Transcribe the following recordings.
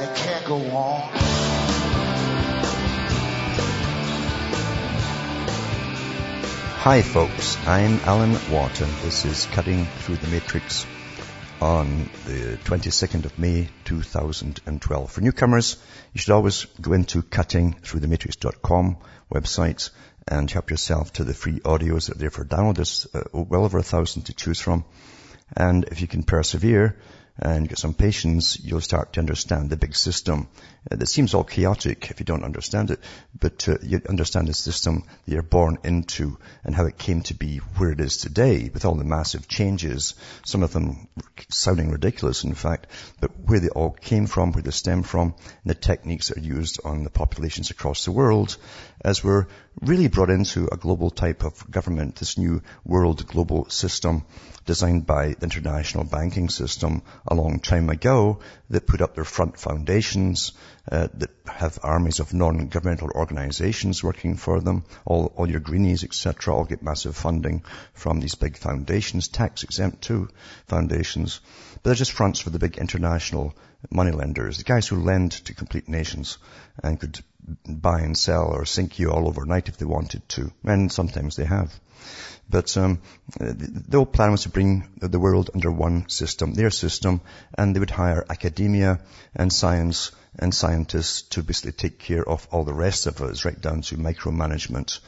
and it can't go on. Hi folks, I'm Alan Watt this is Cutting Through the Matrix on the 22nd of May 2012. For newcomers, you should always go into cuttingthroughthematrix.com website and help yourself to the free audios that are there for download. There's uh, well over a thousand to choose from. And if you can persevere, and get some patience, you'll start to understand the big system. Uh, that seems all chaotic if you don't understand it, but uh, you understand the system that you're born into and how it came to be where it is today with all the massive changes, some of them sounding ridiculous in fact, but where they all came from, where they stem from, and the techniques that are used on the populations across the world as we're really brought into a global type of government, this new world global system designed by the international banking system a long time ago that put up their front foundations, uh, that have armies of non-governmental organizations working for them. All, all your greenies, etc., all get massive funding from these big foundations, tax exempt too, foundations. But they're just fronts for the big international moneylenders, the guys who lend to complete nations and could buy and sell or sink you all overnight if they wanted to. And sometimes they have. But um, the whole plan was to bring the world under one system, their system, and they would hire academia and science and scientists to basically take care of all the rest of us, right down to micromanagement.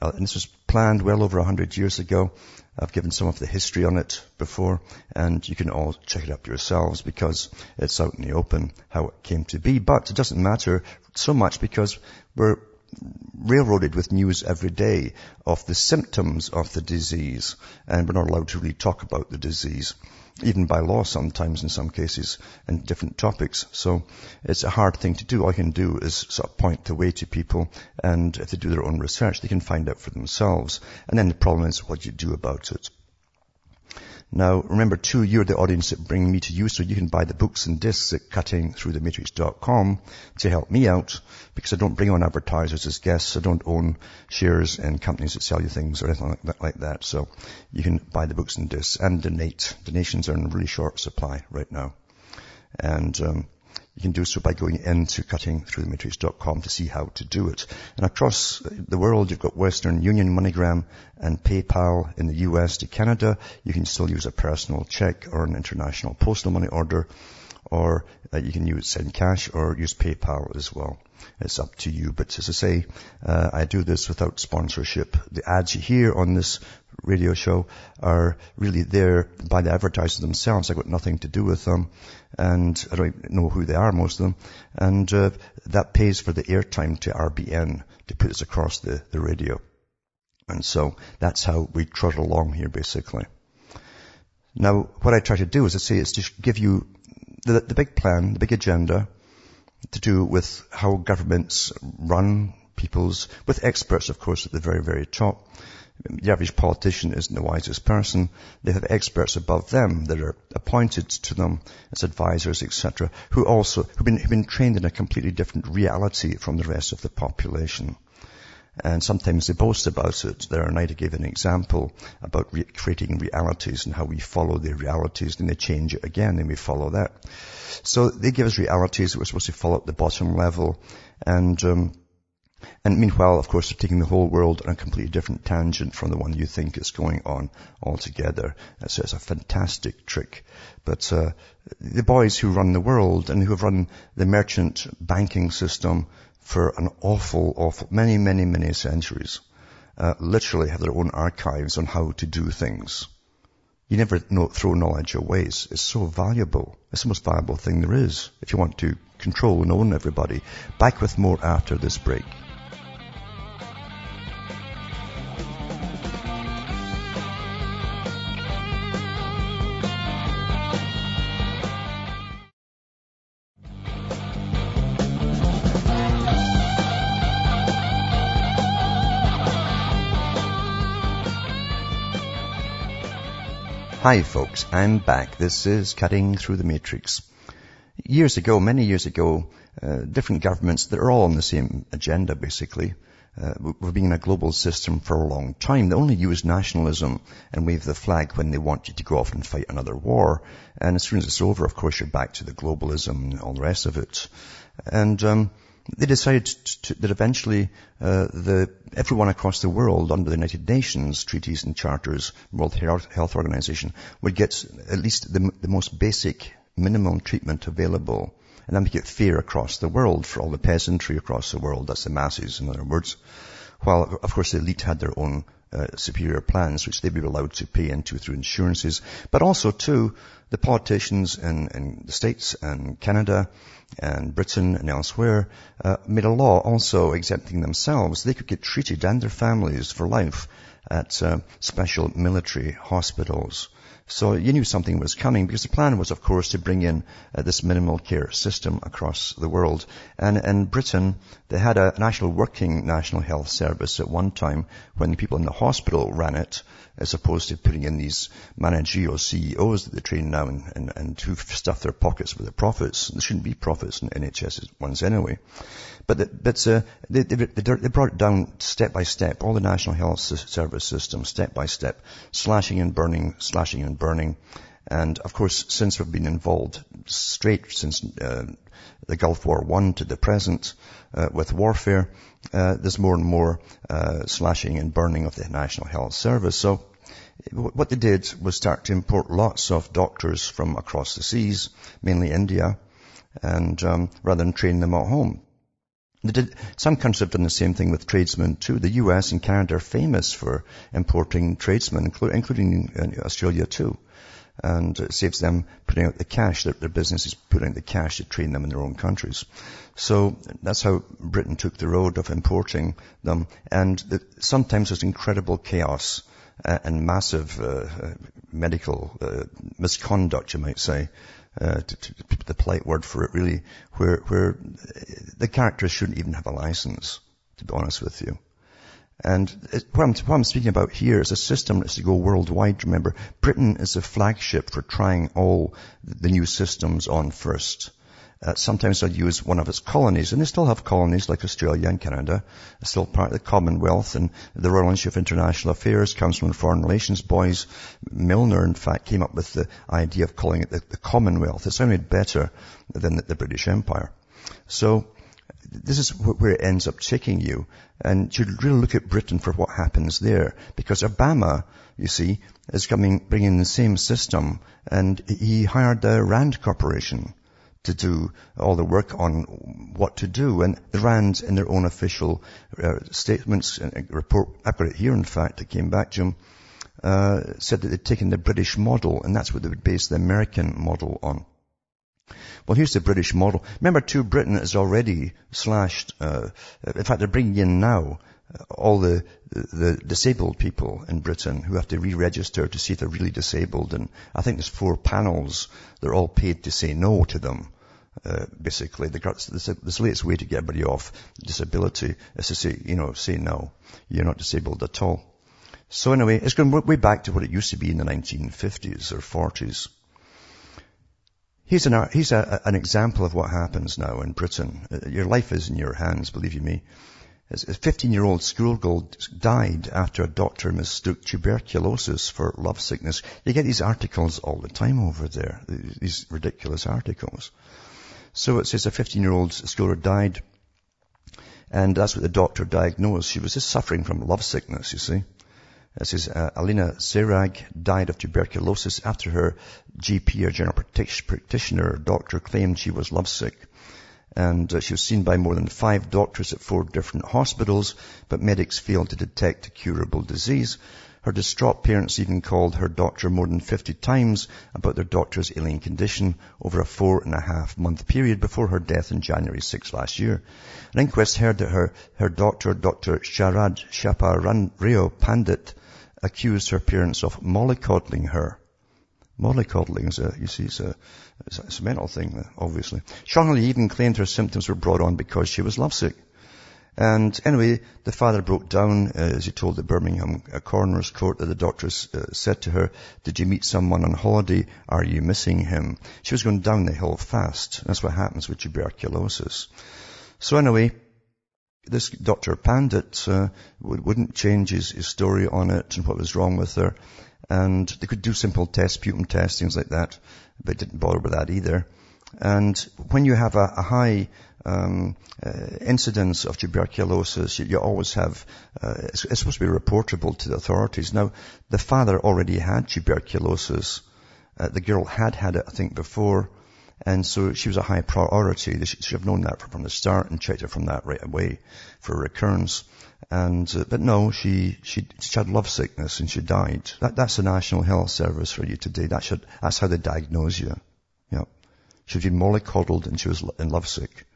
Uh, and this was planned well over hundred years ago. I've given some of the history on it before, and you can all check it up yourselves because it's out in the open how it came to be. But it doesn't matter so much because we're railroaded with news every day of the symptoms of the disease, and we're not allowed to really talk about the disease, even by law sometimes in some cases, and different topics. So it's a hard thing to do. All you can do is sort of point the way to people, and if they do their own research, they can find out for themselves. And then the problem is what you do about it. Now, remember too, you're the audience that bring me to you, so you can buy the books and discs at cuttingthroughthematrix.com to help me out, because I don't bring on advertisers as guests. I don't own shares in companies that sell you things or anything like that. Like that. So you can buy the books and discs and donate. Donations are in really short supply right now. And, um, you can do so by going into cuttingthroughthematrix.com to see how to do it. And across the world, you've got Western Union, MoneyGram, and PayPal in the US to Canada. You can still use a personal check or an international postal money order, or uh, you can use send cash or use PayPal as well. It's up to you. But as I say, uh, I do this without sponsorship. The ads you hear on this radio show are really there by the advertisers themselves. I've got nothing to do with them. And I don't know who they are, most of them. And uh, that pays for the airtime to RBN to put us across the, the radio. And so that's how we trot along here, basically. Now, what I try to do, as I say, is to give you the, the big plan, the big agenda, to do with how governments run people's, with experts, of course, at the very, very top. The average politician isn't the wisest person. They have experts above them that are appointed to them as advisors, etc., who also who've been, who've been trained in a completely different reality from the rest of the population. And sometimes they boast about it. There night I gave an example about re- creating realities and how we follow the realities, then they change it again, and we follow that. So they give us realities that we're supposed to follow at the bottom level, and um, and meanwhile, of course, they're taking the whole world on a completely different tangent from the one you think is going on altogether. So it's a fantastic trick. But uh, the boys who run the world and who have run the merchant banking system for an awful, awful, many, many, many centuries, uh, literally have their own archives on how to do things. You never know, throw knowledge away. It's, it's so valuable. It's the most valuable thing there is if you want to control and own everybody. Back with more after this break. Hi folks, I'm back. This is Cutting Through the Matrix. Years ago, many years ago, uh, different governments, they're all on the same agenda basically. Uh, we've been in a global system for a long time. They only use nationalism and wave the flag when they want you to go off and fight another war. And as soon as it's over, of course, you're back to the globalism and all the rest of it. And um, they decided to, that eventually uh, the, everyone across the world under the United Nations treaties and charters, World Health Organization, would get at least the, the most basic minimum treatment available and then make it fair across the world for all the peasantry across the world. That's the masses, in other words. While, of course, the elite had their own uh, superior plans, which they'd be allowed to pay into through insurances, but also too, the politicians in, in the States and Canada and Britain and elsewhere uh, made a law also exempting themselves. They could get treated and their families for life at uh, special military hospitals. So you knew something was coming because the plan was, of course, to bring in uh, this minimal care system across the world. And in Britain, they had a national working national health service at one time when the people in the hospital ran it as opposed to putting in these managerial CEOs that they train now and, and, and who stuff their pockets with the profits. There shouldn't be profits in NHS ones anyway. But, the, but uh, they, they, they, brought it down step by step, all the National Health Service system, step by step, slashing and burning, slashing and burning. And of course, since we've been involved straight since uh, the Gulf War One to the present uh, with warfare, uh, there's more and more uh, slashing and burning of the National Health Service. So what they did was start to import lots of doctors from across the seas, mainly India, and um, rather than train them at home. Some countries have done the same thing with tradesmen too. The US and Canada are famous for importing tradesmen, including uh, Australia too and it saves them putting out the cash. Their, their business is putting out the cash to train them in their own countries. So that's how Britain took the road of importing them. And the, sometimes there's incredible chaos uh, and massive uh, uh medical uh, misconduct, you might say. Uh, to, to, the polite word for it, really, where where the characters shouldn't even have a license. To be honest with you, and what I'm, what I'm, speaking about here is a system that's to go worldwide. Remember, Britain is a flagship for trying all the new systems on first. Uh, sometimes they'll use one of its colonies, and they still have colonies like Australia and Canada, it's still part of the Commonwealth, and the Royal Institute of International Affairs comes from Foreign Relations boys. Milner, in fact, came up with the idea of calling it the, the Commonwealth. It sounded better than the, the British Empire. So, this is where it ends up taking you. And you should really look at Britain for what happens there. Because Obama, you see, is coming, bringing the same system. And he hired the Rand Corporation to do all the work on what to do. And the Rand, in their own official uh, statements, and report, I've got it here in fact, it came back to him, uh, said that they'd taken the British model, and that's what they would base the American model on. Well, here's the British model. Remember too, Britain has already slashed, uh, in fact they're bringing in now uh, all the, the disabled people in Britain who have to re-register to see if they're really disabled. And I think there's four panels. They're all paid to say no to them. Uh, basically, the, the, the way to get everybody off disability is to say, you know, say no. You're not disabled at all. So anyway, it's going way back to what it used to be in the 1950s or 40s. He's an, he's a, an example of what happens now in Britain. Uh, your life is in your hands, believe you me. A 15-year-old schoolgirl died after a doctor mistook tuberculosis for love sickness. You get these articles all the time over there, these ridiculous articles. So it says a 15-year-old schoolgirl died, and that's what the doctor diagnosed. She was just suffering from love sickness, you see. It says uh, Alina Serag died of tuberculosis after her GP or general practitioner doctor claimed she was lovesick. And uh, she was seen by more than five doctors at four different hospitals, but medics failed to detect a curable disease. Her distraught parents even called her doctor more than 50 times about their daughter's ailing condition over a four and a half month period before her death in January 6 last year. An inquest heard that her, her doctor, Dr. Sharad Shaparanreo Pandit, accused her parents of mollycoddling her. Mollycoddling is a, you see, it's a, it's a mental thing, obviously. Shockingly even claimed her symptoms were brought on because she was lovesick. And anyway, the father broke down uh, as he told the Birmingham uh, coroner's court that the doctors uh, said to her, did you meet someone on holiday? Are you missing him? She was going down the hill fast. That's what happens with tuberculosis. So anyway, this Dr. Pandit uh, wouldn't change his, his, story on it and what was wrong with her. And they could do simple tests, sputum tests, things like that, but didn't bother with that either. And when you have a, a high um, uh, incidence of tuberculosis, you, you always have, uh, it's, it's, supposed to be reportable to the authorities. Now, the father already had tuberculosis. Uh, the girl had had it, I think, before. And so she was a high priority. They should have known that from the start and checked her from that right away for recurrence. And, uh, but no, she, she, she had love sickness and she died. That, that's the National Health Service for you today. That should, that's how they diagnose you. Yeah. She had been mollycoddled and she was in lovesick.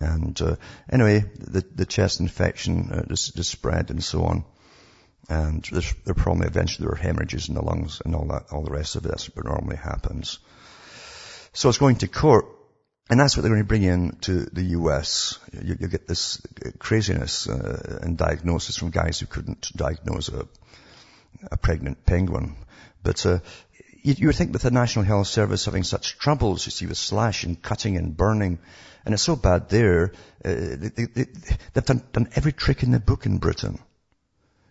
And uh, anyway, the, the chest infection uh, just, just spread and so on. And there probably eventually there were hemorrhages in the lungs and all that, all the rest of it. What normally happens. So it's going to court. And that's what they're going to bring in to the US. You, you get this craziness uh, and diagnosis from guys who couldn't diagnose a, a pregnant penguin. But uh, you, you would think with the National Health Service having such troubles, you see, with slashing, cutting and burning, and it's so bad there, uh, they, have they, done, done every trick in the book in Britain.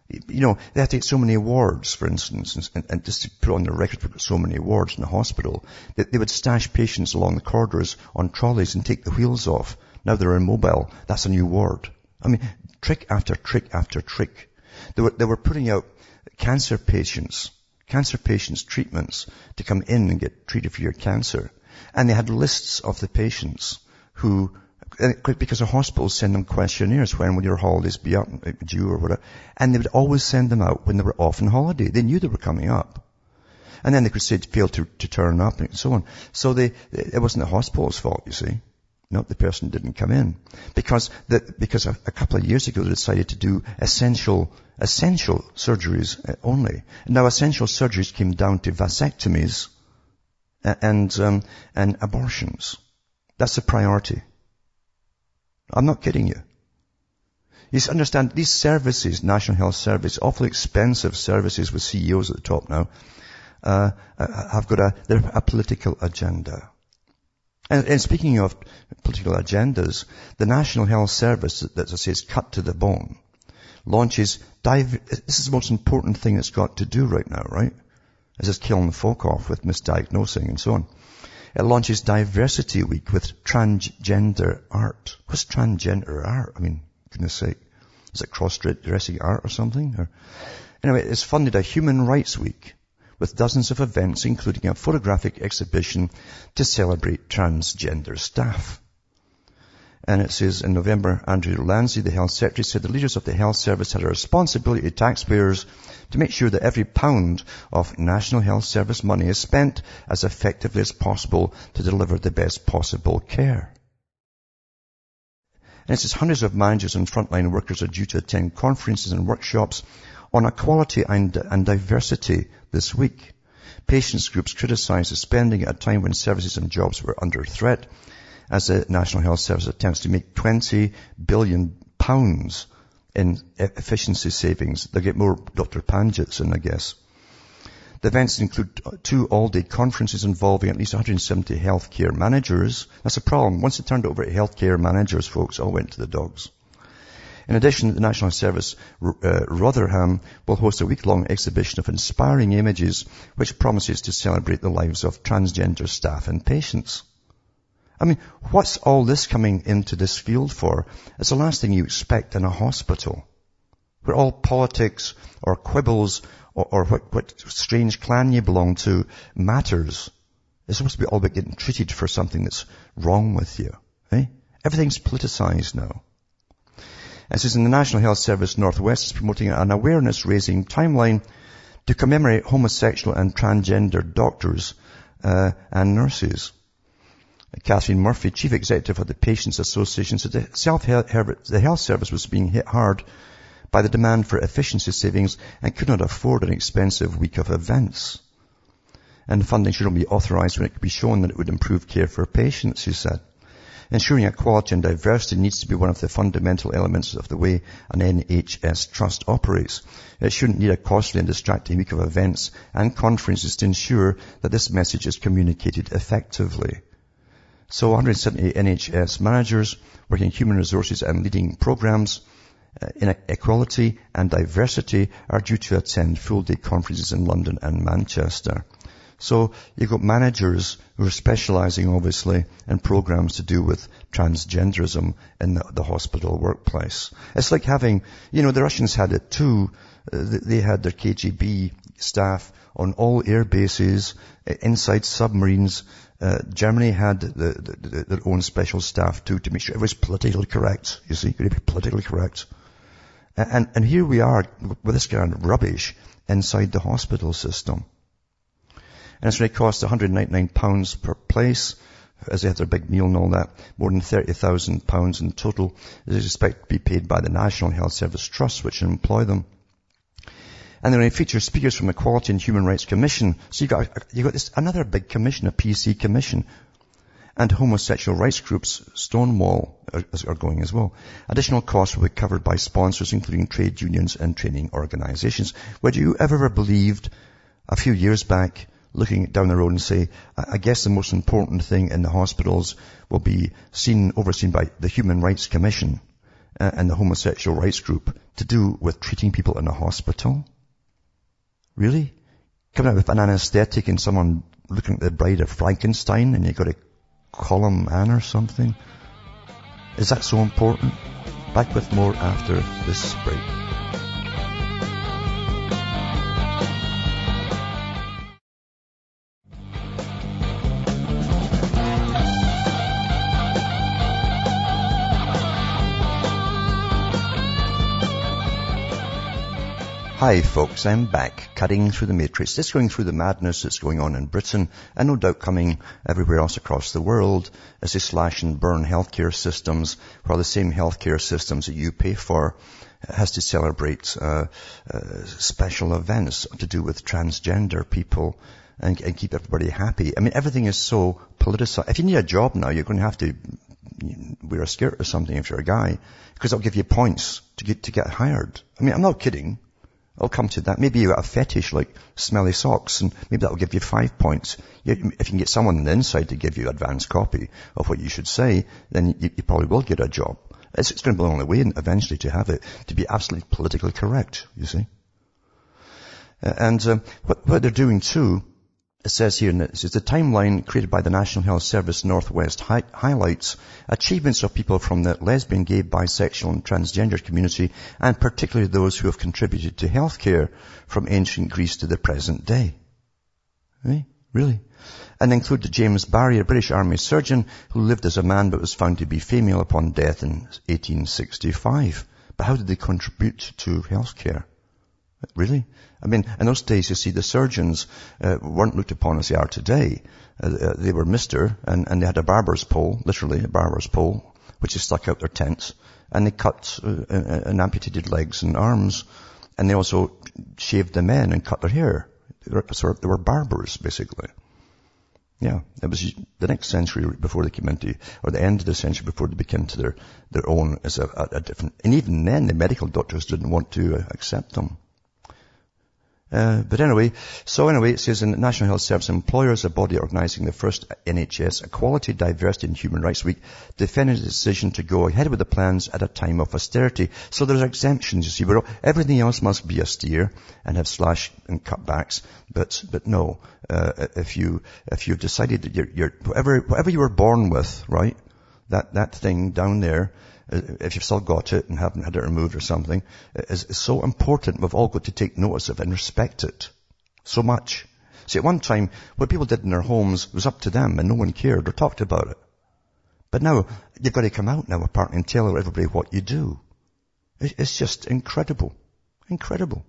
You know, they have to get so many awards, for instance, and, and just to put on their record for so many awards in the hospital, they, they would stash patients along the corridors on trolleys and take the wheels off. Now they're immobile. That's a new ward. I mean, trick after trick after trick. They were, they were putting out cancer patients, cancer patients treatments to come in and get treated for your cancer. And they had lists of the patients who, because the hospitals send them questionnaires, when will your holidays be up, due or whatever, and they would always send them out when they were off on holiday. They knew they were coming up. And then they could say fail to, to turn up and so on. So they, it wasn't the hospital's fault, you see. No, the person didn't come in. Because the, because a, a, couple of years ago they decided to do essential, essential surgeries uh, only. Now essential surgeries came down to vasectomies and, um, and abortions. That's a priority. I'm not kidding you. You understand, these services, National Health Service, awfully expensive services with CEOs at the top now, uh, uh, have got a, a political agenda. And, and, speaking of political agendas, the National Health Service, that I say is cut to the bone, launches, this is the most important thing it's got to do right now, right? Is just killing the folk off with misdiagnosing and so on. It launches Diversity Week with transgender art. What's transgender art? I mean, goodness sake. Is it cross-dressing art or something? Or, anyway, it's funded a Human Rights Week with dozens of events, including a photographic exhibition to celebrate transgender staff. And it says in November, Andrew Lansley, the health secretary, said the leaders of the health service had a responsibility to taxpayers to make sure that every pound of National Health Service money is spent as effectively as possible to deliver the best possible care. And it says hundreds of managers and frontline workers are due to attend conferences and workshops on equality and, and diversity this week. Patients groups criticized the spending at a time when services and jobs were under threat as the National Health Service attempts to make 20 billion pounds in efficiency savings. They get more Dr. Pandits in, I guess. The events include two all-day conferences involving at least 170 healthcare managers. That's a problem. Once it turned over to healthcare managers, folks all went to the dogs. In addition, the National Service uh, Rotherham will host a week-long exhibition of inspiring images which promises to celebrate the lives of transgender staff and patients. I mean, what's all this coming into this field for? It's the last thing you expect in a hospital. Where all politics or quibbles or, or what, what strange clan you belong to matters. It's supposed to be all about getting treated for something that's wrong with you. Eh? Everything's politicized now. It says in the National Health Service Northwest is promoting an awareness raising timeline to commemorate homosexual and transgender doctors uh, and nurses. Katherine Murphy, Chief Executive of the Patients Association, said the, health service was being hit hard by the demand for efficiency savings and could not afford an expensive week of events. And funding should only be authorised when it could be shown that it would improve care for patients, she said. Ensuring equality and diversity needs to be one of the fundamental elements of the way an NHS trust operates. It shouldn't need a costly and distracting week of events and conferences to ensure that this message is communicated effectively. So 170 NHS managers working in human resources and leading programs uh, in equality and diversity are due to attend full day conferences in London and Manchester. So you've got managers who are specializing obviously in programs to do with transgenderism in the, the hospital workplace. It's like having, you know, the Russians had it too. Uh, they had their KGB staff on all air bases, uh, inside submarines. Uh, Germany had the, the, the, their own special staff too to make sure it was politically correct. You see, to be politically correct. And, and here we are with this kind of rubbish inside the hospital system and it's going to cost £199 per place as they have their big meal and all that, more than £30,000 in total is expected to be paid by the National Health Service Trust, which employ them. And they're going to feature speakers from the Equality and Human Rights Commission. So you've got, you've got this, another big commission, a PC commission. And homosexual rights groups, Stonewall, are, are going as well. Additional costs will be covered by sponsors, including trade unions and training organizations. Would you ever believed a few years back looking down the road and say, I guess the most important thing in the hospitals will be seen, overseen by the Human Rights Commission uh, and the homosexual rights group to do with treating people in a hospital? Really? Coming out with an anesthetic and someone looking at the bride of Frankenstein and you've got to call him Anne or something? Is that so important? Back with more after this break. Hi folks, I'm back, cutting through the matrix, just going through the madness that's going on in Britain, and no doubt coming everywhere else across the world, as they slash and burn healthcare systems, while the same healthcare systems that you pay for has to celebrate uh, uh, special events to do with transgender people and, and keep everybody happy. I mean, everything is so politicized. If you need a job now, you're going to have to wear a skirt or something if you're a guy, because that'll give you points to get to get hired. I mean, I'm not kidding. I'll come to that. Maybe you've got a fetish like smelly socks and maybe that'll give you five points. If you can get someone on the inside to give you advance copy of what you should say, then you, you probably will get a job. It's, it's going to be the way eventually to have it, to be absolutely politically correct, you see. And uh, what, what they're doing too it says here, and this is the timeline created by the National Health Service Northwest hi- highlights achievements of people from the lesbian, gay, bisexual and transgender community, and particularly those who have contributed to healthcare from ancient Greece to the present day. Eh? Really? And include the James Barry, a British Army surgeon who lived as a man but was found to be female upon death in 1865. But how did they contribute to healthcare? Really? I mean, in those days, you see, the surgeons uh, weren't looked upon as they are today. Uh, uh, they were Mister, and, and they had a barber's pole, literally a barber's pole, which is stuck out their tent, and they cut uh, uh, and amputated legs and arms, and they also shaved the men and cut their hair. They were, sort of, they were barbers, basically. Yeah, it was the next century before they came into, or the end of the century before they became to their, their own as a, a, a different, and even then the medical doctors didn't want to uh, accept them. Uh, but anyway, so anyway, it says in National Health Service, employers, a body organising the first NHS Equality, Diversity and Human Rights Week, defended the decision to go ahead with the plans at a time of austerity. So there's exemptions, you see, but everything else must be austere and have slash and cutbacks. But, but no, uh, if you, if you've decided that you're, you're, whatever, whatever you were born with, right, that, that thing down there, Uh, if you've still got it and haven't had it removed or something, is, is so important. We've all got to take notice of and respect it so much. See, at one time, what people did in their homes was up to them and no one cared or talked about it. But now, you've got to come out now apparently and tell everybody what you do. It's just incredible. Incredible.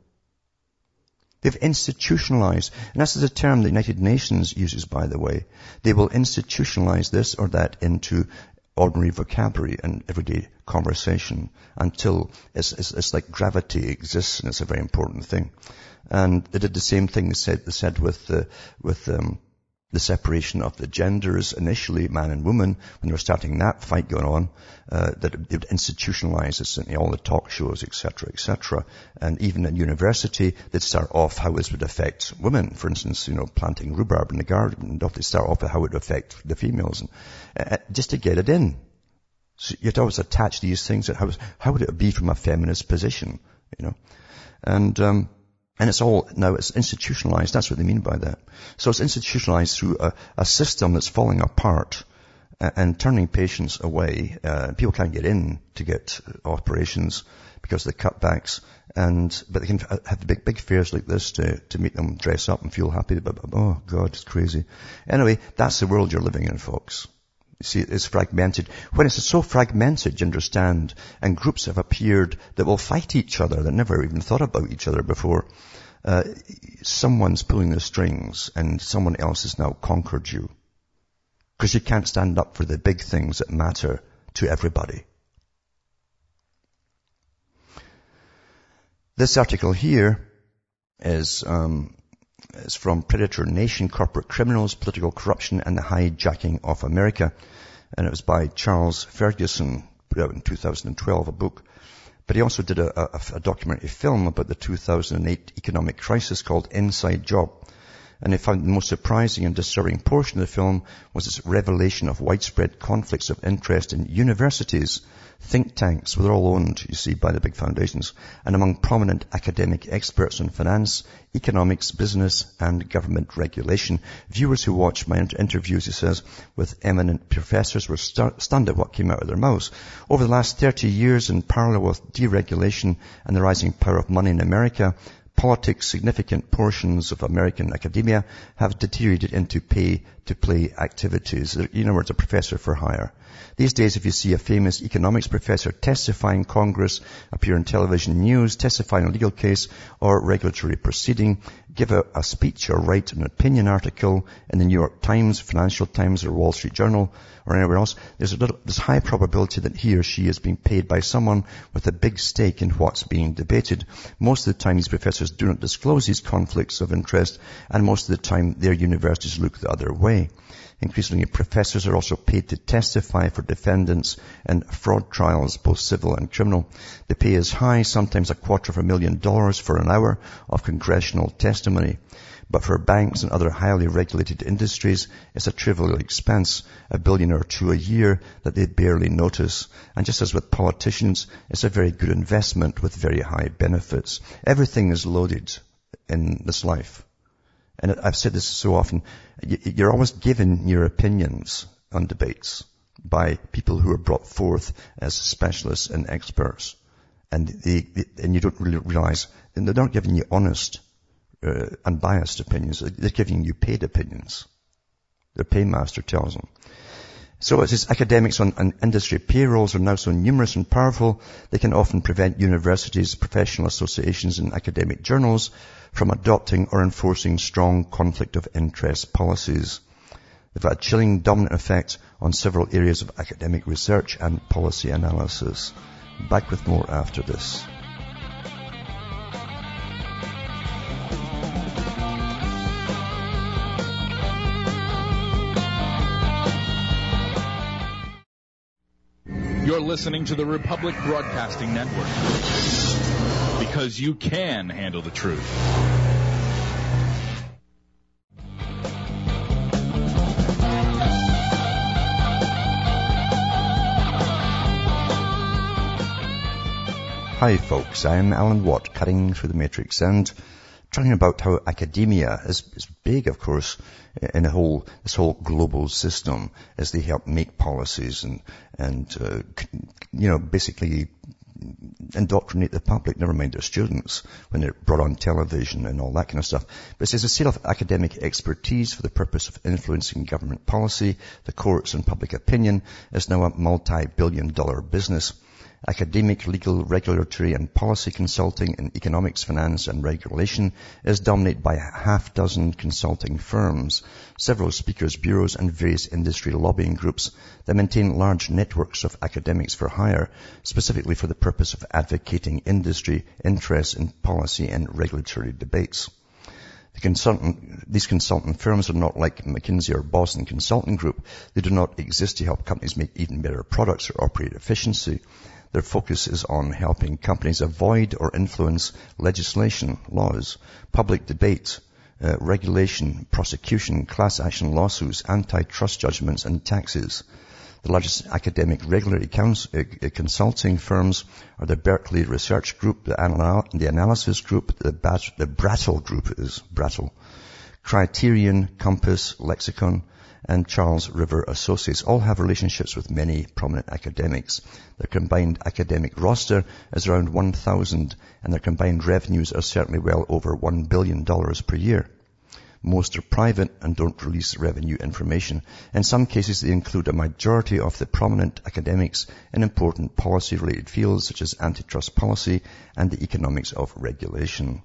They've institutionalized, and that's a term the United Nations uses, by the way. They will institutionalize this or that into ordinary vocabulary and everyday conversation until it's, it's, it's, like gravity exists and it's a very important thing. And they did the same thing said, they said with, with, um, the separation of the genders, initially man and woman, when they were starting that fight going on, uh, that it would institutionalize this in all the talk shows, etc., etc. And even at university, they'd start off how this would affect women. For instance, you know, planting rhubarb in the garden, they start off with how it would affect the females, and, uh, just to get it in. So you'd always attach these things. How, how would it be from a feminist position, you know? And um, and it's all, now it's institutionalized. That's what they mean by that. So it's institutionalized through a, a system that's falling apart and, and turning patients away. Uh, people can't get in to get operations because of the cutbacks. And, but they can have big, big fears like this to, to make them dress up and feel happy. But, oh God, it's crazy. Anyway, that's the world you're living in, folks. See, it's fragmented. When it's so fragmented, you understand, and groups have appeared that will fight each other, that never even thought about each other before, uh, someone's pulling the strings and someone else has now conquered you. Because you can't stand up for the big things that matter to everybody. This article here is um, is from Predator Nation, Corporate Criminals, Political Corruption and the Hijacking of America. And it was by Charles Ferguson, put out in 2012, a book. But he also did a, a, a documentary film about the 2008 economic crisis called Inside Job. And I found the most surprising and disturbing portion of the film was its revelation of widespread conflicts of interest in universities think tanks, well, they're all owned, you see, by the big foundations, and among prominent academic experts on finance, economics, business, and government regulation. Viewers who watched my interviews, he says, with eminent professors were stunned at what came out of their mouths. Over the last 30 years, in parallel with deregulation and the rising power of money in America, politics, significant portions of American academia have deteriorated into pay-to-play activities. In other words, a professor for hire. These days, if you see a famous economics professor testify in Congress, appear in television news, testify in a legal case or regulatory proceeding, give a, a speech or write an opinion article in the New York Times, Financial Times or Wall Street Journal or anywhere else, there's a little, there's high probability that he or she is being paid by someone with a big stake in what's being debated. Most of the time these professors do not disclose these conflicts of interest and most of the time their universities look the other way. Increasingly, professors are also paid to testify for defendants in fraud trials, both civil and criminal. The pay is high, sometimes a quarter of a million dollars for an hour of congressional testimony. But for banks and other highly regulated industries, it's a trivial expense, a billion or two a year that they barely notice. And just as with politicians, it's a very good investment with very high benefits. Everything is loaded in this life. And I've said this so often, you're always given your opinions on debates by people who are brought forth as specialists and experts. And they and you don't really realize, and they're not giving you honest, uh, unbiased opinions. They're giving you paid opinions. Their paymaster tells them. So as his academics on, on, industry payrolls are now so numerous and powerful, they can often prevent universities, professional associations and academic journals from adopting or enforcing strong conflict of interest policies. They've had a chilling dominant effect on several areas of academic research and policy analysis. Back with more after this. Listening to the Republic Broadcasting Network because you can handle the truth. Hi folks, I'm Alan Watt, cutting through the matrix and talking about how academia is, is big, of course, in the whole, this whole global system as they help make policies and, and, uh, you know, basically indoctrinate the public, never mind their students, when they're brought on television and all that kind of stuff. But it says a sale of academic expertise for the purpose of influencing government policy, the courts and public opinion is now a multi-billion dollar business. Academic, legal, regulatory and policy consulting in economics, finance and regulation is dominated by a half dozen consulting firms, several speakers bureaus and various industry lobbying groups that maintain large networks of academics for hire, specifically for the purpose of advocating industry interests in policy and regulatory debates. The consultant, these consultant firms are not like McKinsey or Boston Consulting Group. They do not exist to help companies make even better products or operate efficiency. Their focus is on helping companies avoid or influence legislation, laws, public debate, uh, regulation, prosecution, class action lawsuits, antitrust judgments, and taxes. The largest academic regulatory uh, consulting firms are the Berkeley Research Group, the, Anal- the Analysis Group, the, Bat- the Brattle Group is Brattle, Criterion, Compass, Lexecon, and Charles River Associates all have relationships with many prominent academics. Their combined academic roster is around 1,000 and their combined revenues are certainly well over $1 billion per year. Most are private and don't release revenue information. In some cases, they include a majority of the prominent academics in important policy-related fields such as antitrust policy and the economics of regulation.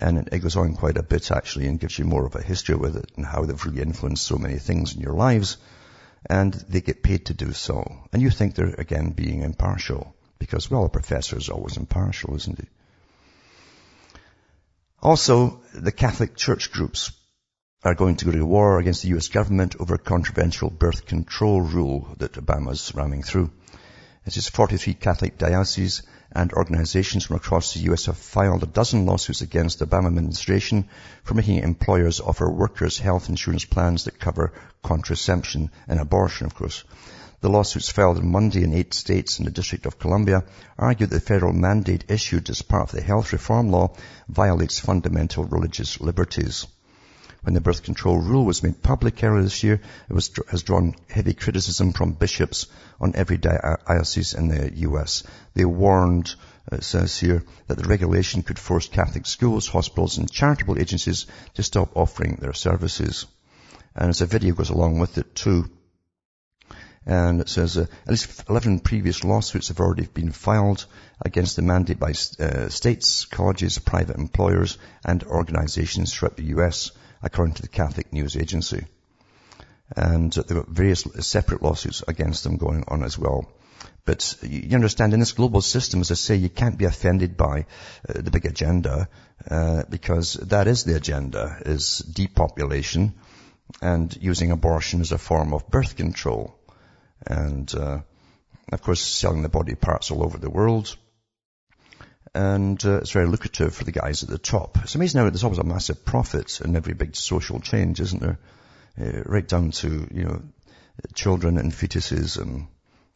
And it goes on quite a bit actually and gives you more of a history with it and how they've really influenced so many things in your lives. And they get paid to do so. And you think they're again being impartial because, well, a professor is always impartial, isn't he? Also, the Catholic Church groups are going to go to war against the US government over a controversial birth control rule that Obama's ramming through. It says 43 Catholic dioceses and organizations from across the US have filed a dozen lawsuits against the Obama administration for making employers offer workers health insurance plans that cover contraception and abortion, of course. The lawsuits filed on Monday in eight states and the District of Columbia argue that the federal mandate issued as part of the health reform law violates fundamental religious liberties. When the birth control rule was made public earlier this year, it was, has drawn heavy criticism from bishops on every diocese in the U.S. They warned, uh, it says here, that the regulation could force Catholic schools, hospitals, and charitable agencies to stop offering their services. And as a video goes along with it too, and it says uh, at least 11 previous lawsuits have already been filed against the mandate by uh, states, colleges, private employers, and organizations throughout the U.S according to the Catholic News Agency. And there are various separate lawsuits against them going on as well. But you understand, in this global system, as I say, you can't be offended by uh, the big agenda, uh, because that is the agenda, is depopulation and using abortion as a form of birth control. And, uh, of course, selling the body parts all over the world and uh, it's very lucrative for the guys at the top. It's amazing how there's always a massive profit in every big social change, isn't there? Uh, right down to, you know, children and fetuses and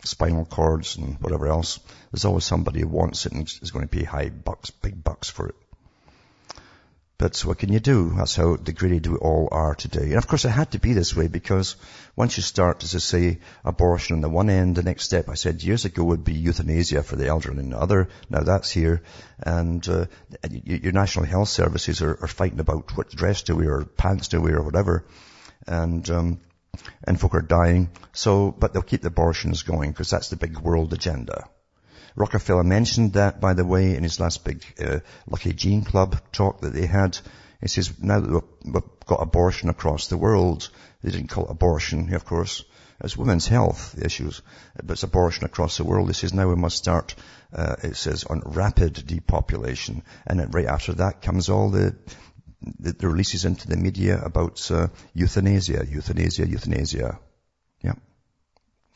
spinal cords and whatever else. There's always somebody who wants it and is going to pay high bucks, big bucks for it. But what can you do? That's how degraded we all are today. And of course it had to be this way because once you start, as I say, abortion on the one end, the next step I said years ago would be euthanasia for the elderly and the other. Now that's here. And uh, your national health services are, are, fighting about what dress to wear or pants to wear or whatever. And, um, and folk are dying. So, but they'll keep the abortions going because that's the big world agenda. Rockefeller mentioned that, by the way, in his last big uh, Lucky Gene Club talk that they had. He says, now that we've got abortion across the world, they didn't call it abortion, of course. It's women's health issues, but it's abortion across the world. He says now we must start, uh, it says, on rapid depopulation. And then right after that comes all the, the, the releases into the media about uh, euthanasia, euthanasia, euthanasia. Yeah.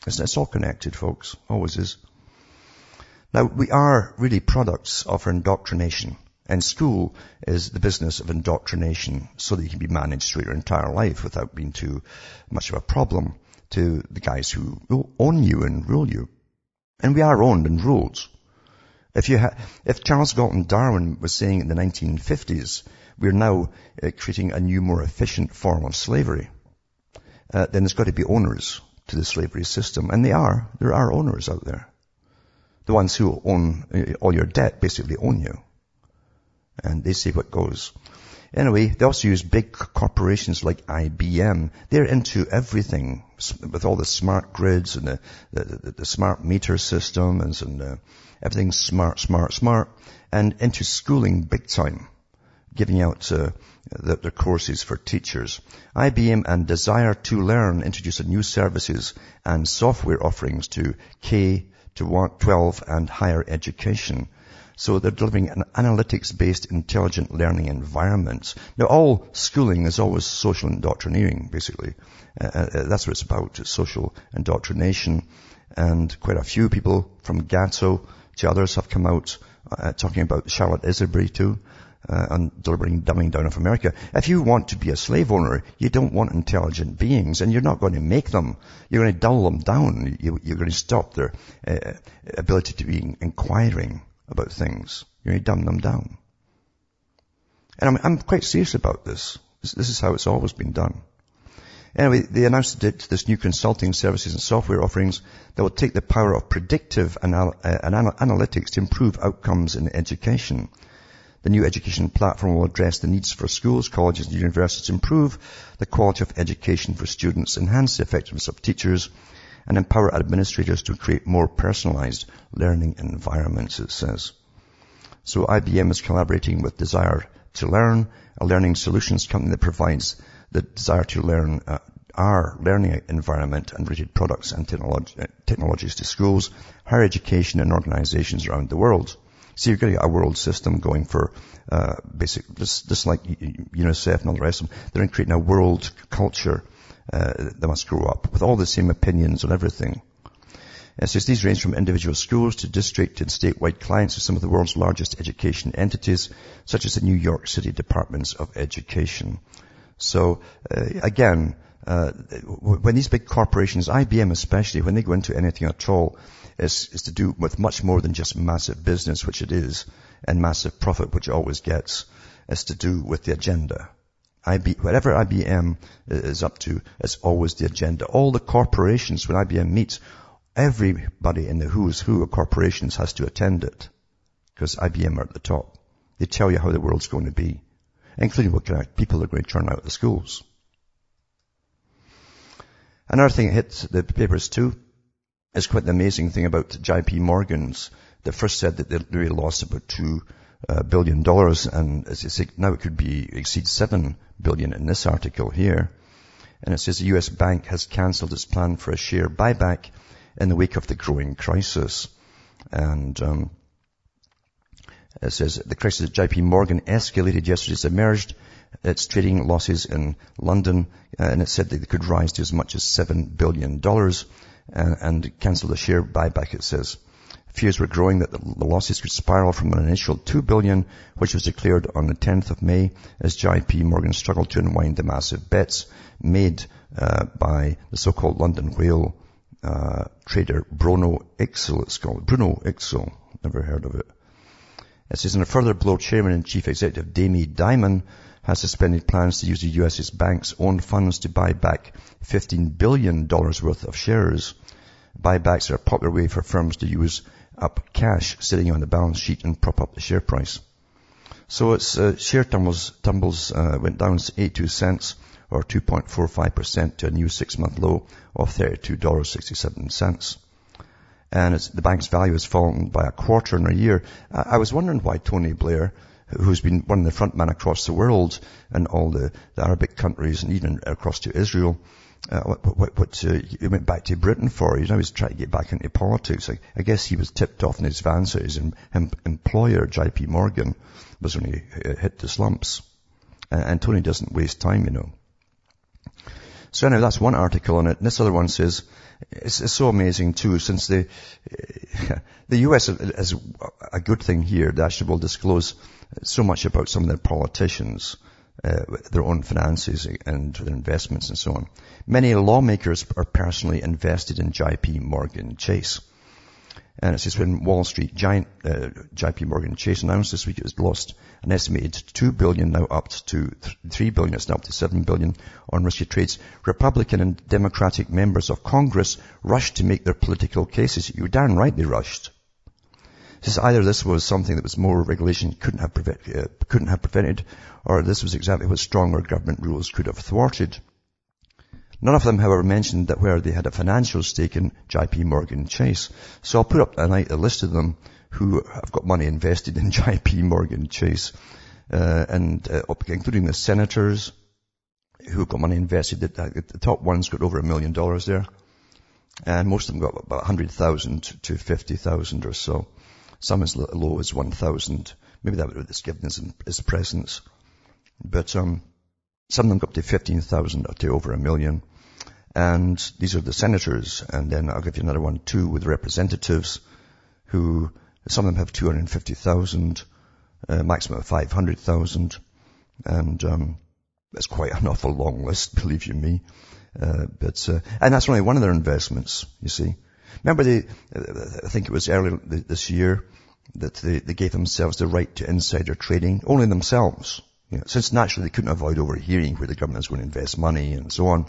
It's, it's all connected, folks. Always is. Now, we are really products of our indoctrination. And school is the business of indoctrination so that you can be managed through your entire life without being too much of a problem to the guys who own you and rule you. And we are owned and ruled. If you ha- if Charles Galton Darwin was saying in the 1950s, we're now uh, creating a new, more efficient form of slavery, uh, then there's got to be owners to the slavery system. And they are. There are owners out there. The ones who own uh, all your debt basically own you. And they say what goes. Anyway, they also use big corporations like IBM. They're into everything with all the smart grids and the, the, the, the smart meter systems and uh, everything smart, smart, smart, and into schooling big time, giving out uh, the, their courses for teachers. IBM and Desire2Learn introduced new services and software offerings to K to 12 and higher education. So they're delivering an analytics-based intelligent learning environment. Now all schooling is always social indoctrinating, basically. Uh, uh, that's what it's about, social indoctrination. And quite a few people from Gatto to others have come out uh, talking about Charlotte Iserbyt too, uh, and delivering dumbing down of America. If you want to be a slave owner, you don't want intelligent beings, and you're not going to make them. You're going to dull them down. You, are going to stop their uh, ability to be inquiring about things. You're going to dumb them down. And I'm, I'm quite serious about this. this. This is how it's always been done. Anyway, they announced this new consulting services and software offerings that will take the power of predictive anal- uh, anal- analytics to improve outcomes in education. The new education platform will address the needs for schools, colleges and universities improve the quality of education for students, enhance the effectiveness of teachers, and empower administrators to create more personalized learning environments, it says. So IBM is collaborating with Desire to Learn, a learning solutions company that provides the Desire2Learn uh, our learning environment and related products and technology, uh, technologies to schools, higher education and organizations around the world. So you're getting a world system going for uh, basic, just, just like UNICEF and all the rest of them. They're creating a world culture uh, that must grow up with all the same opinions on everything. It says these range from individual schools to district and statewide clients of some of the world's largest education entities, such as the New York City Departments of Education. So uh, again, uh, when these big corporations, IBM especially, when they go into anything at all, is, is to do with much more than just massive business, which it is, and massive profit, which it always gets. It's to do with the agenda. IB, whatever IBM is up to, it's always the agenda. All the corporations, when IBM meets, everybody in the who's who of corporations has to attend it. Because IBM are at the top. They tell you how the world's going to be including what kind of people are going to turn out of the schools. Another thing that hits the papers too is quite the amazing thing about JP Morgan's. They first said that they really lost about two uh, billion dollars, and as say, now it could be exceed seven billion in this article here. And it says the U.S. bank has cancelled its plan for a share buyback in the wake of the growing crisis. And um, it says the crisis at JP Morgan escalated yesterday. It's emerged its trading losses in London, uh, and it said that they could rise to as much as $7 billion and, and cancel the share buyback, it says. Fears were growing that the, losses could spiral from an initial 2 billion, which was declared on the 10th of May, as JP Morgan struggled to unwind the massive bets made uh, by the so-called London whale uh, trader Bruno Iksil, it's called. Bruno Iksil. Never heard of it. It says in a further blow, Chairman and Chief Executive Jamie Dimon has suspended plans to use the U.S. bank's own funds to buy back $15 billion worth of shares. Buybacks are a popular way for firms to use up cash sitting on the balance sheet and prop up the share price. So its uh, share tumbles, tumbles uh, went down 82 cents or 2.45% to a new six-month low of $32.67 and the bank's value has fallen by a quarter in a year. I was wondering why Tony Blair, who's been one of the front men across the world and all the, the Arabic countries and even across to Israel, uh, what, what, what uh, he went back to Britain for. You know, He's trying to get back into politics. I, I guess he was tipped off in his van, so his em, employer, JP Morgan, was when he uh, hit the slumps. And, and Tony doesn't waste time, you know. So anyway, that's one article on it. And this other one says, it's, it's so amazing too, since the, the US is a good thing here. They actually will disclose so much about some of their politicians, uh, their own finances and their investments and so on. Many lawmakers are personally invested in JP Morgan Chase. And it says when Wall Street giant uh, JP Morgan Chase announced this week it was lost an estimated 2 billion, now up to 3 billion, it's now up to 7 billion on risky trades. Republican and Democratic members of Congress rushed to make their political cases. You're darn right they rushed. Says either this was something that was more regulation couldn't have, uh, couldn't have prevented, or this was exactly what stronger government rules could have thwarted. None of them, however, mentioned that where they had a financial stake in JP Morgan Chase. So I'll put up tonight a list of them who have got money invested in JP Morgan Chase, uh, and uh, including the senators who got money invested. The, the top one's got over a million dollars there, and most of them got about 100,000 to 50,000 or so. Some as low as 1,000. Maybe that would have given as presents. But, um, some of them go up to 15,000 up to over a million. And these are the senators. And then I'll give you another one too with representatives who, some of them have 250,000, uh, maximum of 500,000. And, um, that's quite an awful long list, believe you me. Uh, but, uh, and that's only one of their investments, you see. Remember they, uh, I think it was earlier this year that they, they gave themselves the right to insider trading, only themselves. You know, since naturally they couldn't avoid overhearing where the government is going to invest money and so on,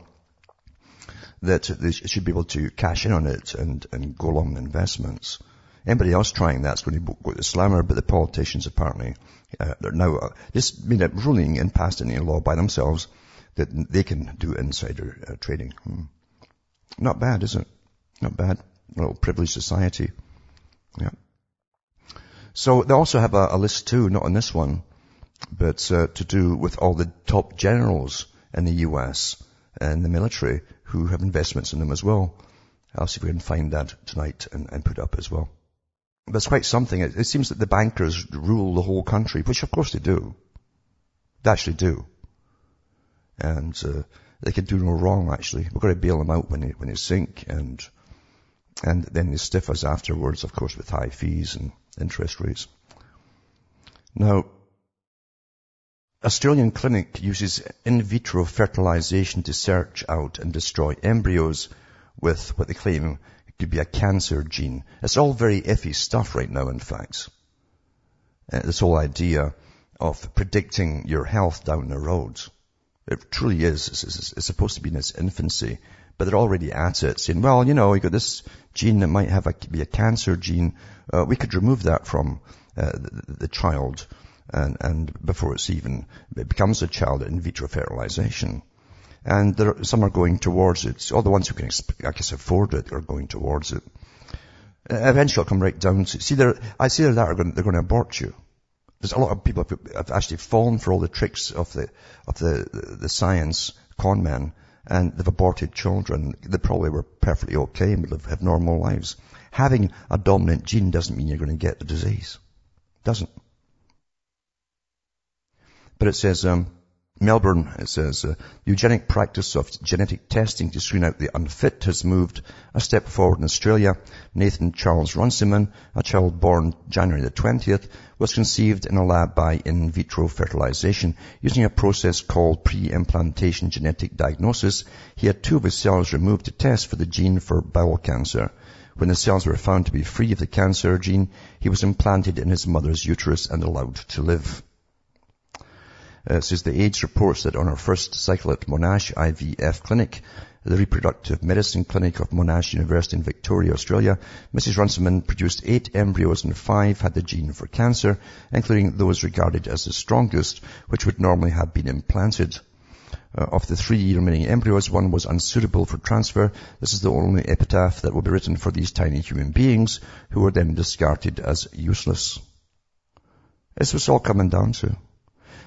that they should be able to cash in on it and, and go along with investments. Anybody else trying that's going to go to the slammer, but the politicians apparently, uh, they're now uh, just made a ruling and passed any law by themselves that they can do insider uh, trading. Hmm. Not bad, is it? Not bad. A little privileged society. Yeah. So they also have a, a list too, not on this one, but uh, to do with all the top generals in the U.S. and the military who have investments in them as well. I'll see if we can find that tonight and, and put up as well. It's quite something. It, it, seems that the bankers rule the whole country, which of course they do. They actually do. And uh, they can do no wrong, actually. We've got to bail them out when they, when they sink and and then they stiff us afterwards, of course, with high fees and interest rates. Now, Australian clinic uses in vitro fertilization to search out and destroy embryos with what they claim could be a cancer gene. It's all very iffy stuff right now, in fact. Uh, this whole idea of predicting your health down the road. It truly is. It's, it's, it's, supposed to be in its infancy, but they're already at it, saying, well, you know, you got this gene that might have a, be a cancer gene. Uh, we could remove that from uh, the, the child and, and before it's even, it becomes a child in vitro fertilization. And there, some are going towards it. All the ones who can, I guess, afford it are going towards it. Eventually it'll come right down to, see there, I see that are going, they're going to abort you. There's a lot of people have actually fallen for all the tricks of the, of the, the, the science con men and they've aborted children. They probably were perfectly okay and would have normal lives. Having a dominant gene doesn't mean you're going to get the disease. Doesn't. But it says, um, Melbourne, it says, uh, eugenic practice of genetic testing to screen out the unfit has moved a step forward in Australia. Nathan Charles Runciman, a child born January the 20th, was conceived in a lab by in vitro fertilization using a process called pre-implantation genetic diagnosis. He had two of his cells removed to test for the gene for bowel cancer. When the cells were found to be free of the cancer gene, he was implanted in his mother's uterus and allowed to live. Uh, says the Age reports that on her first cycle at Monash IVF clinic, the reproductive medicine clinic of Monash University in Victoria, Australia, Mrs. Runciman produced eight embryos and five had the gene for cancer, including those regarded as the strongest, which would normally have been implanted. Uh, of the three remaining embryos, one was unsuitable for transfer. This is the only epitaph that will be written for these tiny human beings, who were then discarded as useless. This was all coming down to.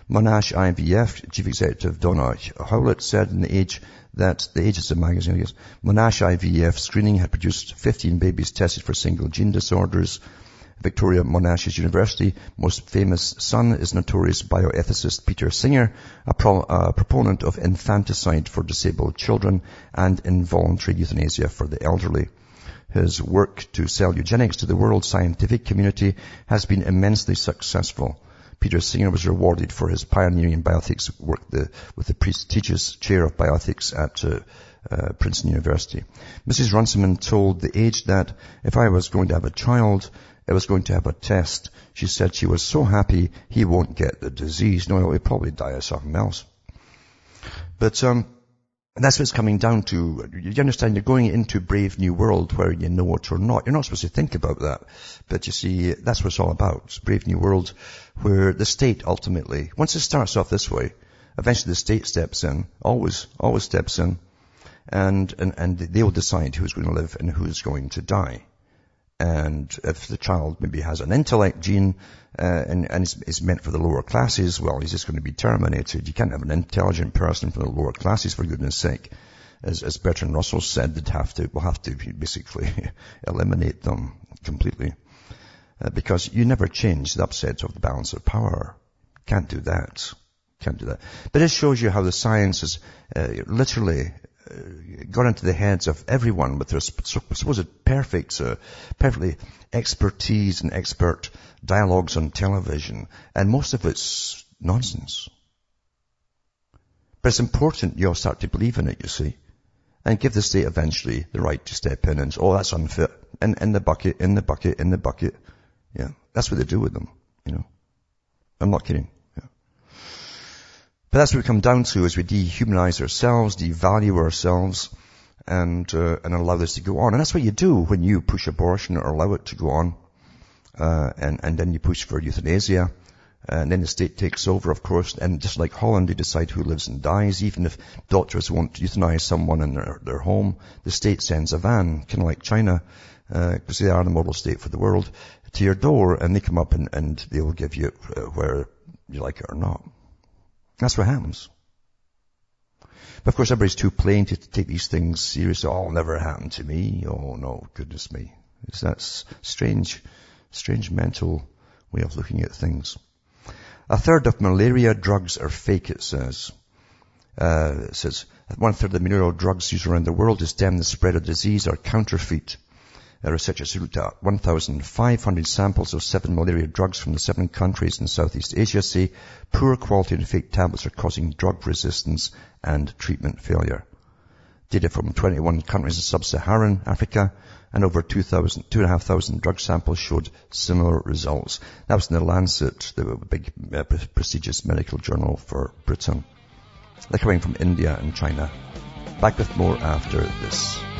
Monash IVF Chief Executive Donna Howlett said in the Age that the Age is magazine, I guess, Monash IVF screening had produced 15 babies tested for single gene disorders. Victoria Monash's University most famous son is notorious bioethicist Peter Singer, a, pro- a proponent of infanticide for disabled children and involuntary euthanasia for the elderly. His work to sell eugenics to the world scientific community has been immensely successful. Peter Singer was rewarded for his pioneering bioethics work the, with the prestigious chair of bioethics at uh, uh, Princeton University. Mrs. Runciman told The Age that if I was going to have a child, I was going to have a test. She said she was so happy he won't get the disease. No, he'll probably die of something else. But um, and that's what it's coming down to. You understand, you're going into a brave new world where you know it or not. You're not supposed to think about that. But you see, that's what it's all about. It's brave new world where the state ultimately, once it starts off this way, eventually the state steps in, always, always steps in, and, and, and they'll decide who's going to live and who's going to die. And if the child maybe has an intellect gene, uh, and, and it's, it's, meant for the lower classes, well, he's just going to be terminated. You can't have an intelligent person from the lower classes, for goodness sake. As, as Bertrand Russell said, they'd have to, we'll have to basically eliminate them completely. Uh, because you never change the upset of the balance of power. Can't do that. Can't do that. But it shows you how the science has uh, literally got into the heads of everyone with their supposed perfect, uh, perfectly expertise and expert dialogues on television. And most of it's nonsense. But it's important you all start to believe in it, you see. And give the state eventually the right to step in and say, oh, that's unfit. In, in the bucket, in the bucket, in the bucket. Yeah. That's what they do with them, you know. I'm not kidding. But that's what we come down to as we dehumanize ourselves, devalue ourselves, and, uh, and allow this to go on. And that's what you do when you push abortion or allow it to go on. Uh, and, and then you push for euthanasia. And then the state takes over, of course, and just like Holland, they decide who lives and dies. Even if doctors want to euthanize someone in their, their home, the state sends a van, kind of like China, because uh, they are the model state for the world, to your door, and they come up and, and they will give you uh, where you like it or not. That's what happens. But of course everybody's too plain to take these things seriously. Oh, never happen to me. Oh no, goodness me. It's that strange, strange mental way of looking at things. A third of malaria drugs are fake, it says. Uh, it says one third of the malarial drugs used around the world to stem the spread of disease are counterfeit. Researchers looked at 1,500 samples of seven malaria drugs from the seven countries in Southeast Asia say poor quality and fake tablets are causing drug resistance and treatment failure. Data from 21 countries in sub-Saharan Africa and over 2,000, 2,500 drug samples showed similar results. That was in the Lancet, the big uh, prestigious medical journal for Britain. They're coming from India and China. Back with more after this.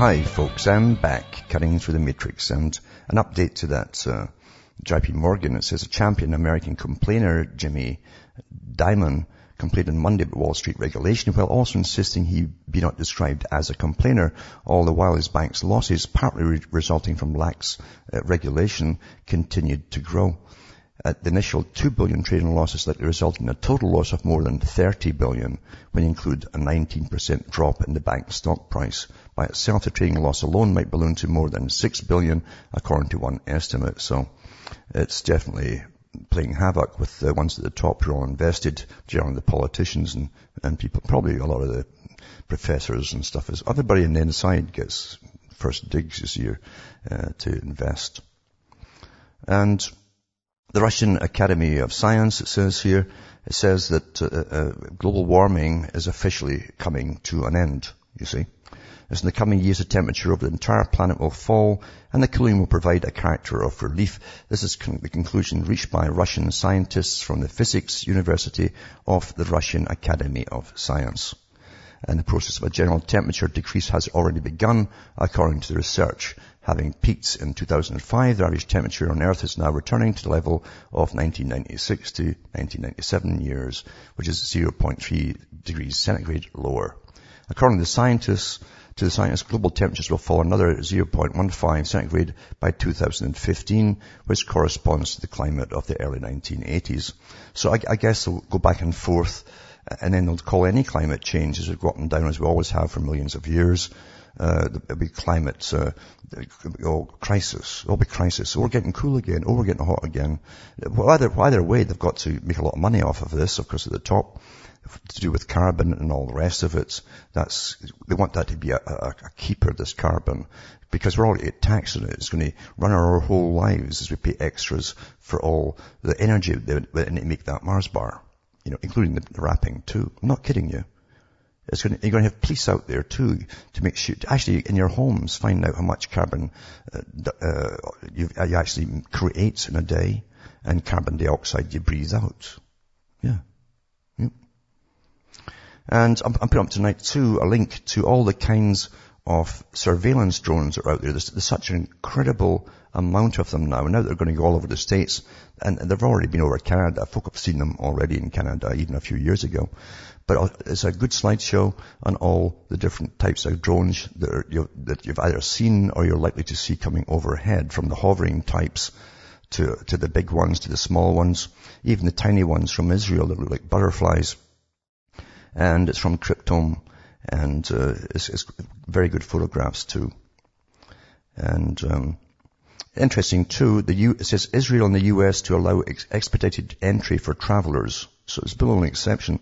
Hi folks, I'm back cutting through the matrix and an update to that uh, JP Morgan. It says a champion American complainer, Jimmy Dimon, complained on Monday about Wall Street regulation while also insisting he be not described as a complainer. All the while his bank's losses, partly re- resulting from lax uh, regulation, continued to grow. At the initial 2 billion trading losses likely result in a total loss of more than 30 billion when you include a 19% drop in the bank's stock price. By itself, the trading loss alone might balloon to more than 6 billion according to one estimate. So it's definitely playing havoc with the ones at the top who are all invested, generally the politicians and, and people, probably a lot of the professors and stuff. Is everybody on the inside gets first digs this year uh, to invest. And the Russian Academy of Science, says here, it says that uh, uh, global warming is officially coming to an end, you see. As in the coming years, the temperature of the entire planet will fall and the cooling will provide a character of relief. This is con- the conclusion reached by Russian scientists from the Physics University of the Russian Academy of Science. And the process of a general temperature decrease has already begun, according to the research. Having peaked in 2005, the average temperature on Earth is now returning to the level of 1996 to 1997 years, which is 0.3 degrees centigrade lower. According to the scientists, to the global temperatures will fall another 0.15 centigrade by 2015, which corresponds to the climate of the early 1980s. So I, I guess they'll go back and forth, and then they'll call any climate change as we go up and down as we always have for millions of years uh, there'll be climate, uh, oh, crisis. There'll be crisis. Oh, we're getting cool again. Oh, we're getting hot again. Well, either, either way, they've got to make a lot of money off of this, of course, at the top, to do with carbon and all the rest of it. That's, they want that to be a, a, a keeper, this carbon, because we're already taxing it. It's going to run our whole lives as we pay extras for all the energy that they make that Mars bar, you know, including the, wrapping too. I'm not kidding you. It's going to, you're going to have police out there too to make sure, to actually in your homes find out how much carbon uh, uh, you, you, actually create in a day and carbon dioxide you breathe out. Yeah. Yep. And I'm, I'm putting up tonight too a link to all the kinds of surveillance drones that are out there. There's, there's such an incredible amount of them now. Now they're going to go all over the States. And they've already been over Canada. Folk have seen them already in Canada even a few years ago. But uh, it's a good slideshow on all the different types of drones that, are, you, that you've either seen or you're likely to see coming overhead from the hovering types to, to the big ones, to the small ones, even the tiny ones from Israel that look like butterflies. And it's from Cryptome, and uh, it's, it's, very good photographs too. And um, interesting too, the U, it says Israel and the U.S. to allow ex- expedited entry for travelers. So it's below an exception.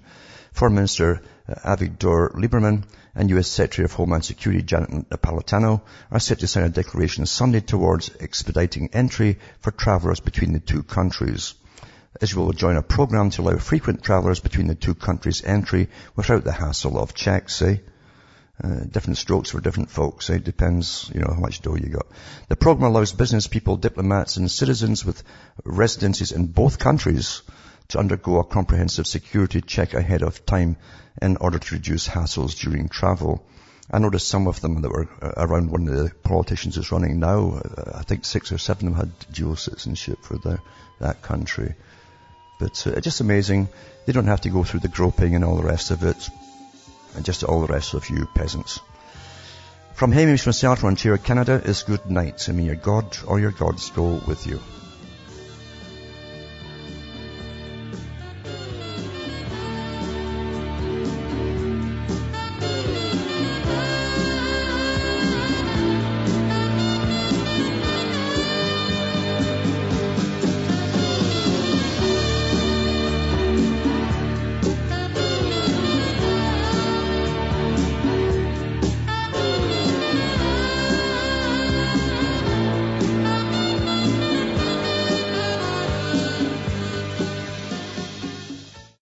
Foreign Minister uh, Avigdor Lieberman and U.S. Secretary of Homeland Security Janet Napolitano are set to sign a declaration Sunday towards expediting entry for travelers between the two countries. Israel will join a program to allow frequent travelers between the two countries entry without the hassle of checks, eh? Uh, different strokes for different folks. Eh? It depends, you know, how much dough you got. The program allows business people, diplomats, and citizens with residences in both countries to undergo a comprehensive security check ahead of time in order to reduce hassles during travel. I noticed some of them that were uh, around one of the politicians is running now. Uh, I think six or seven of them had dual citizenship for the, that country. But uh, it's just amazing. They don't have to go through the groping and all the rest of it. And just all the rest of you peasants. From Hamish from Seattle, Ontario, Canada is good night. And may your God or your gods go with you.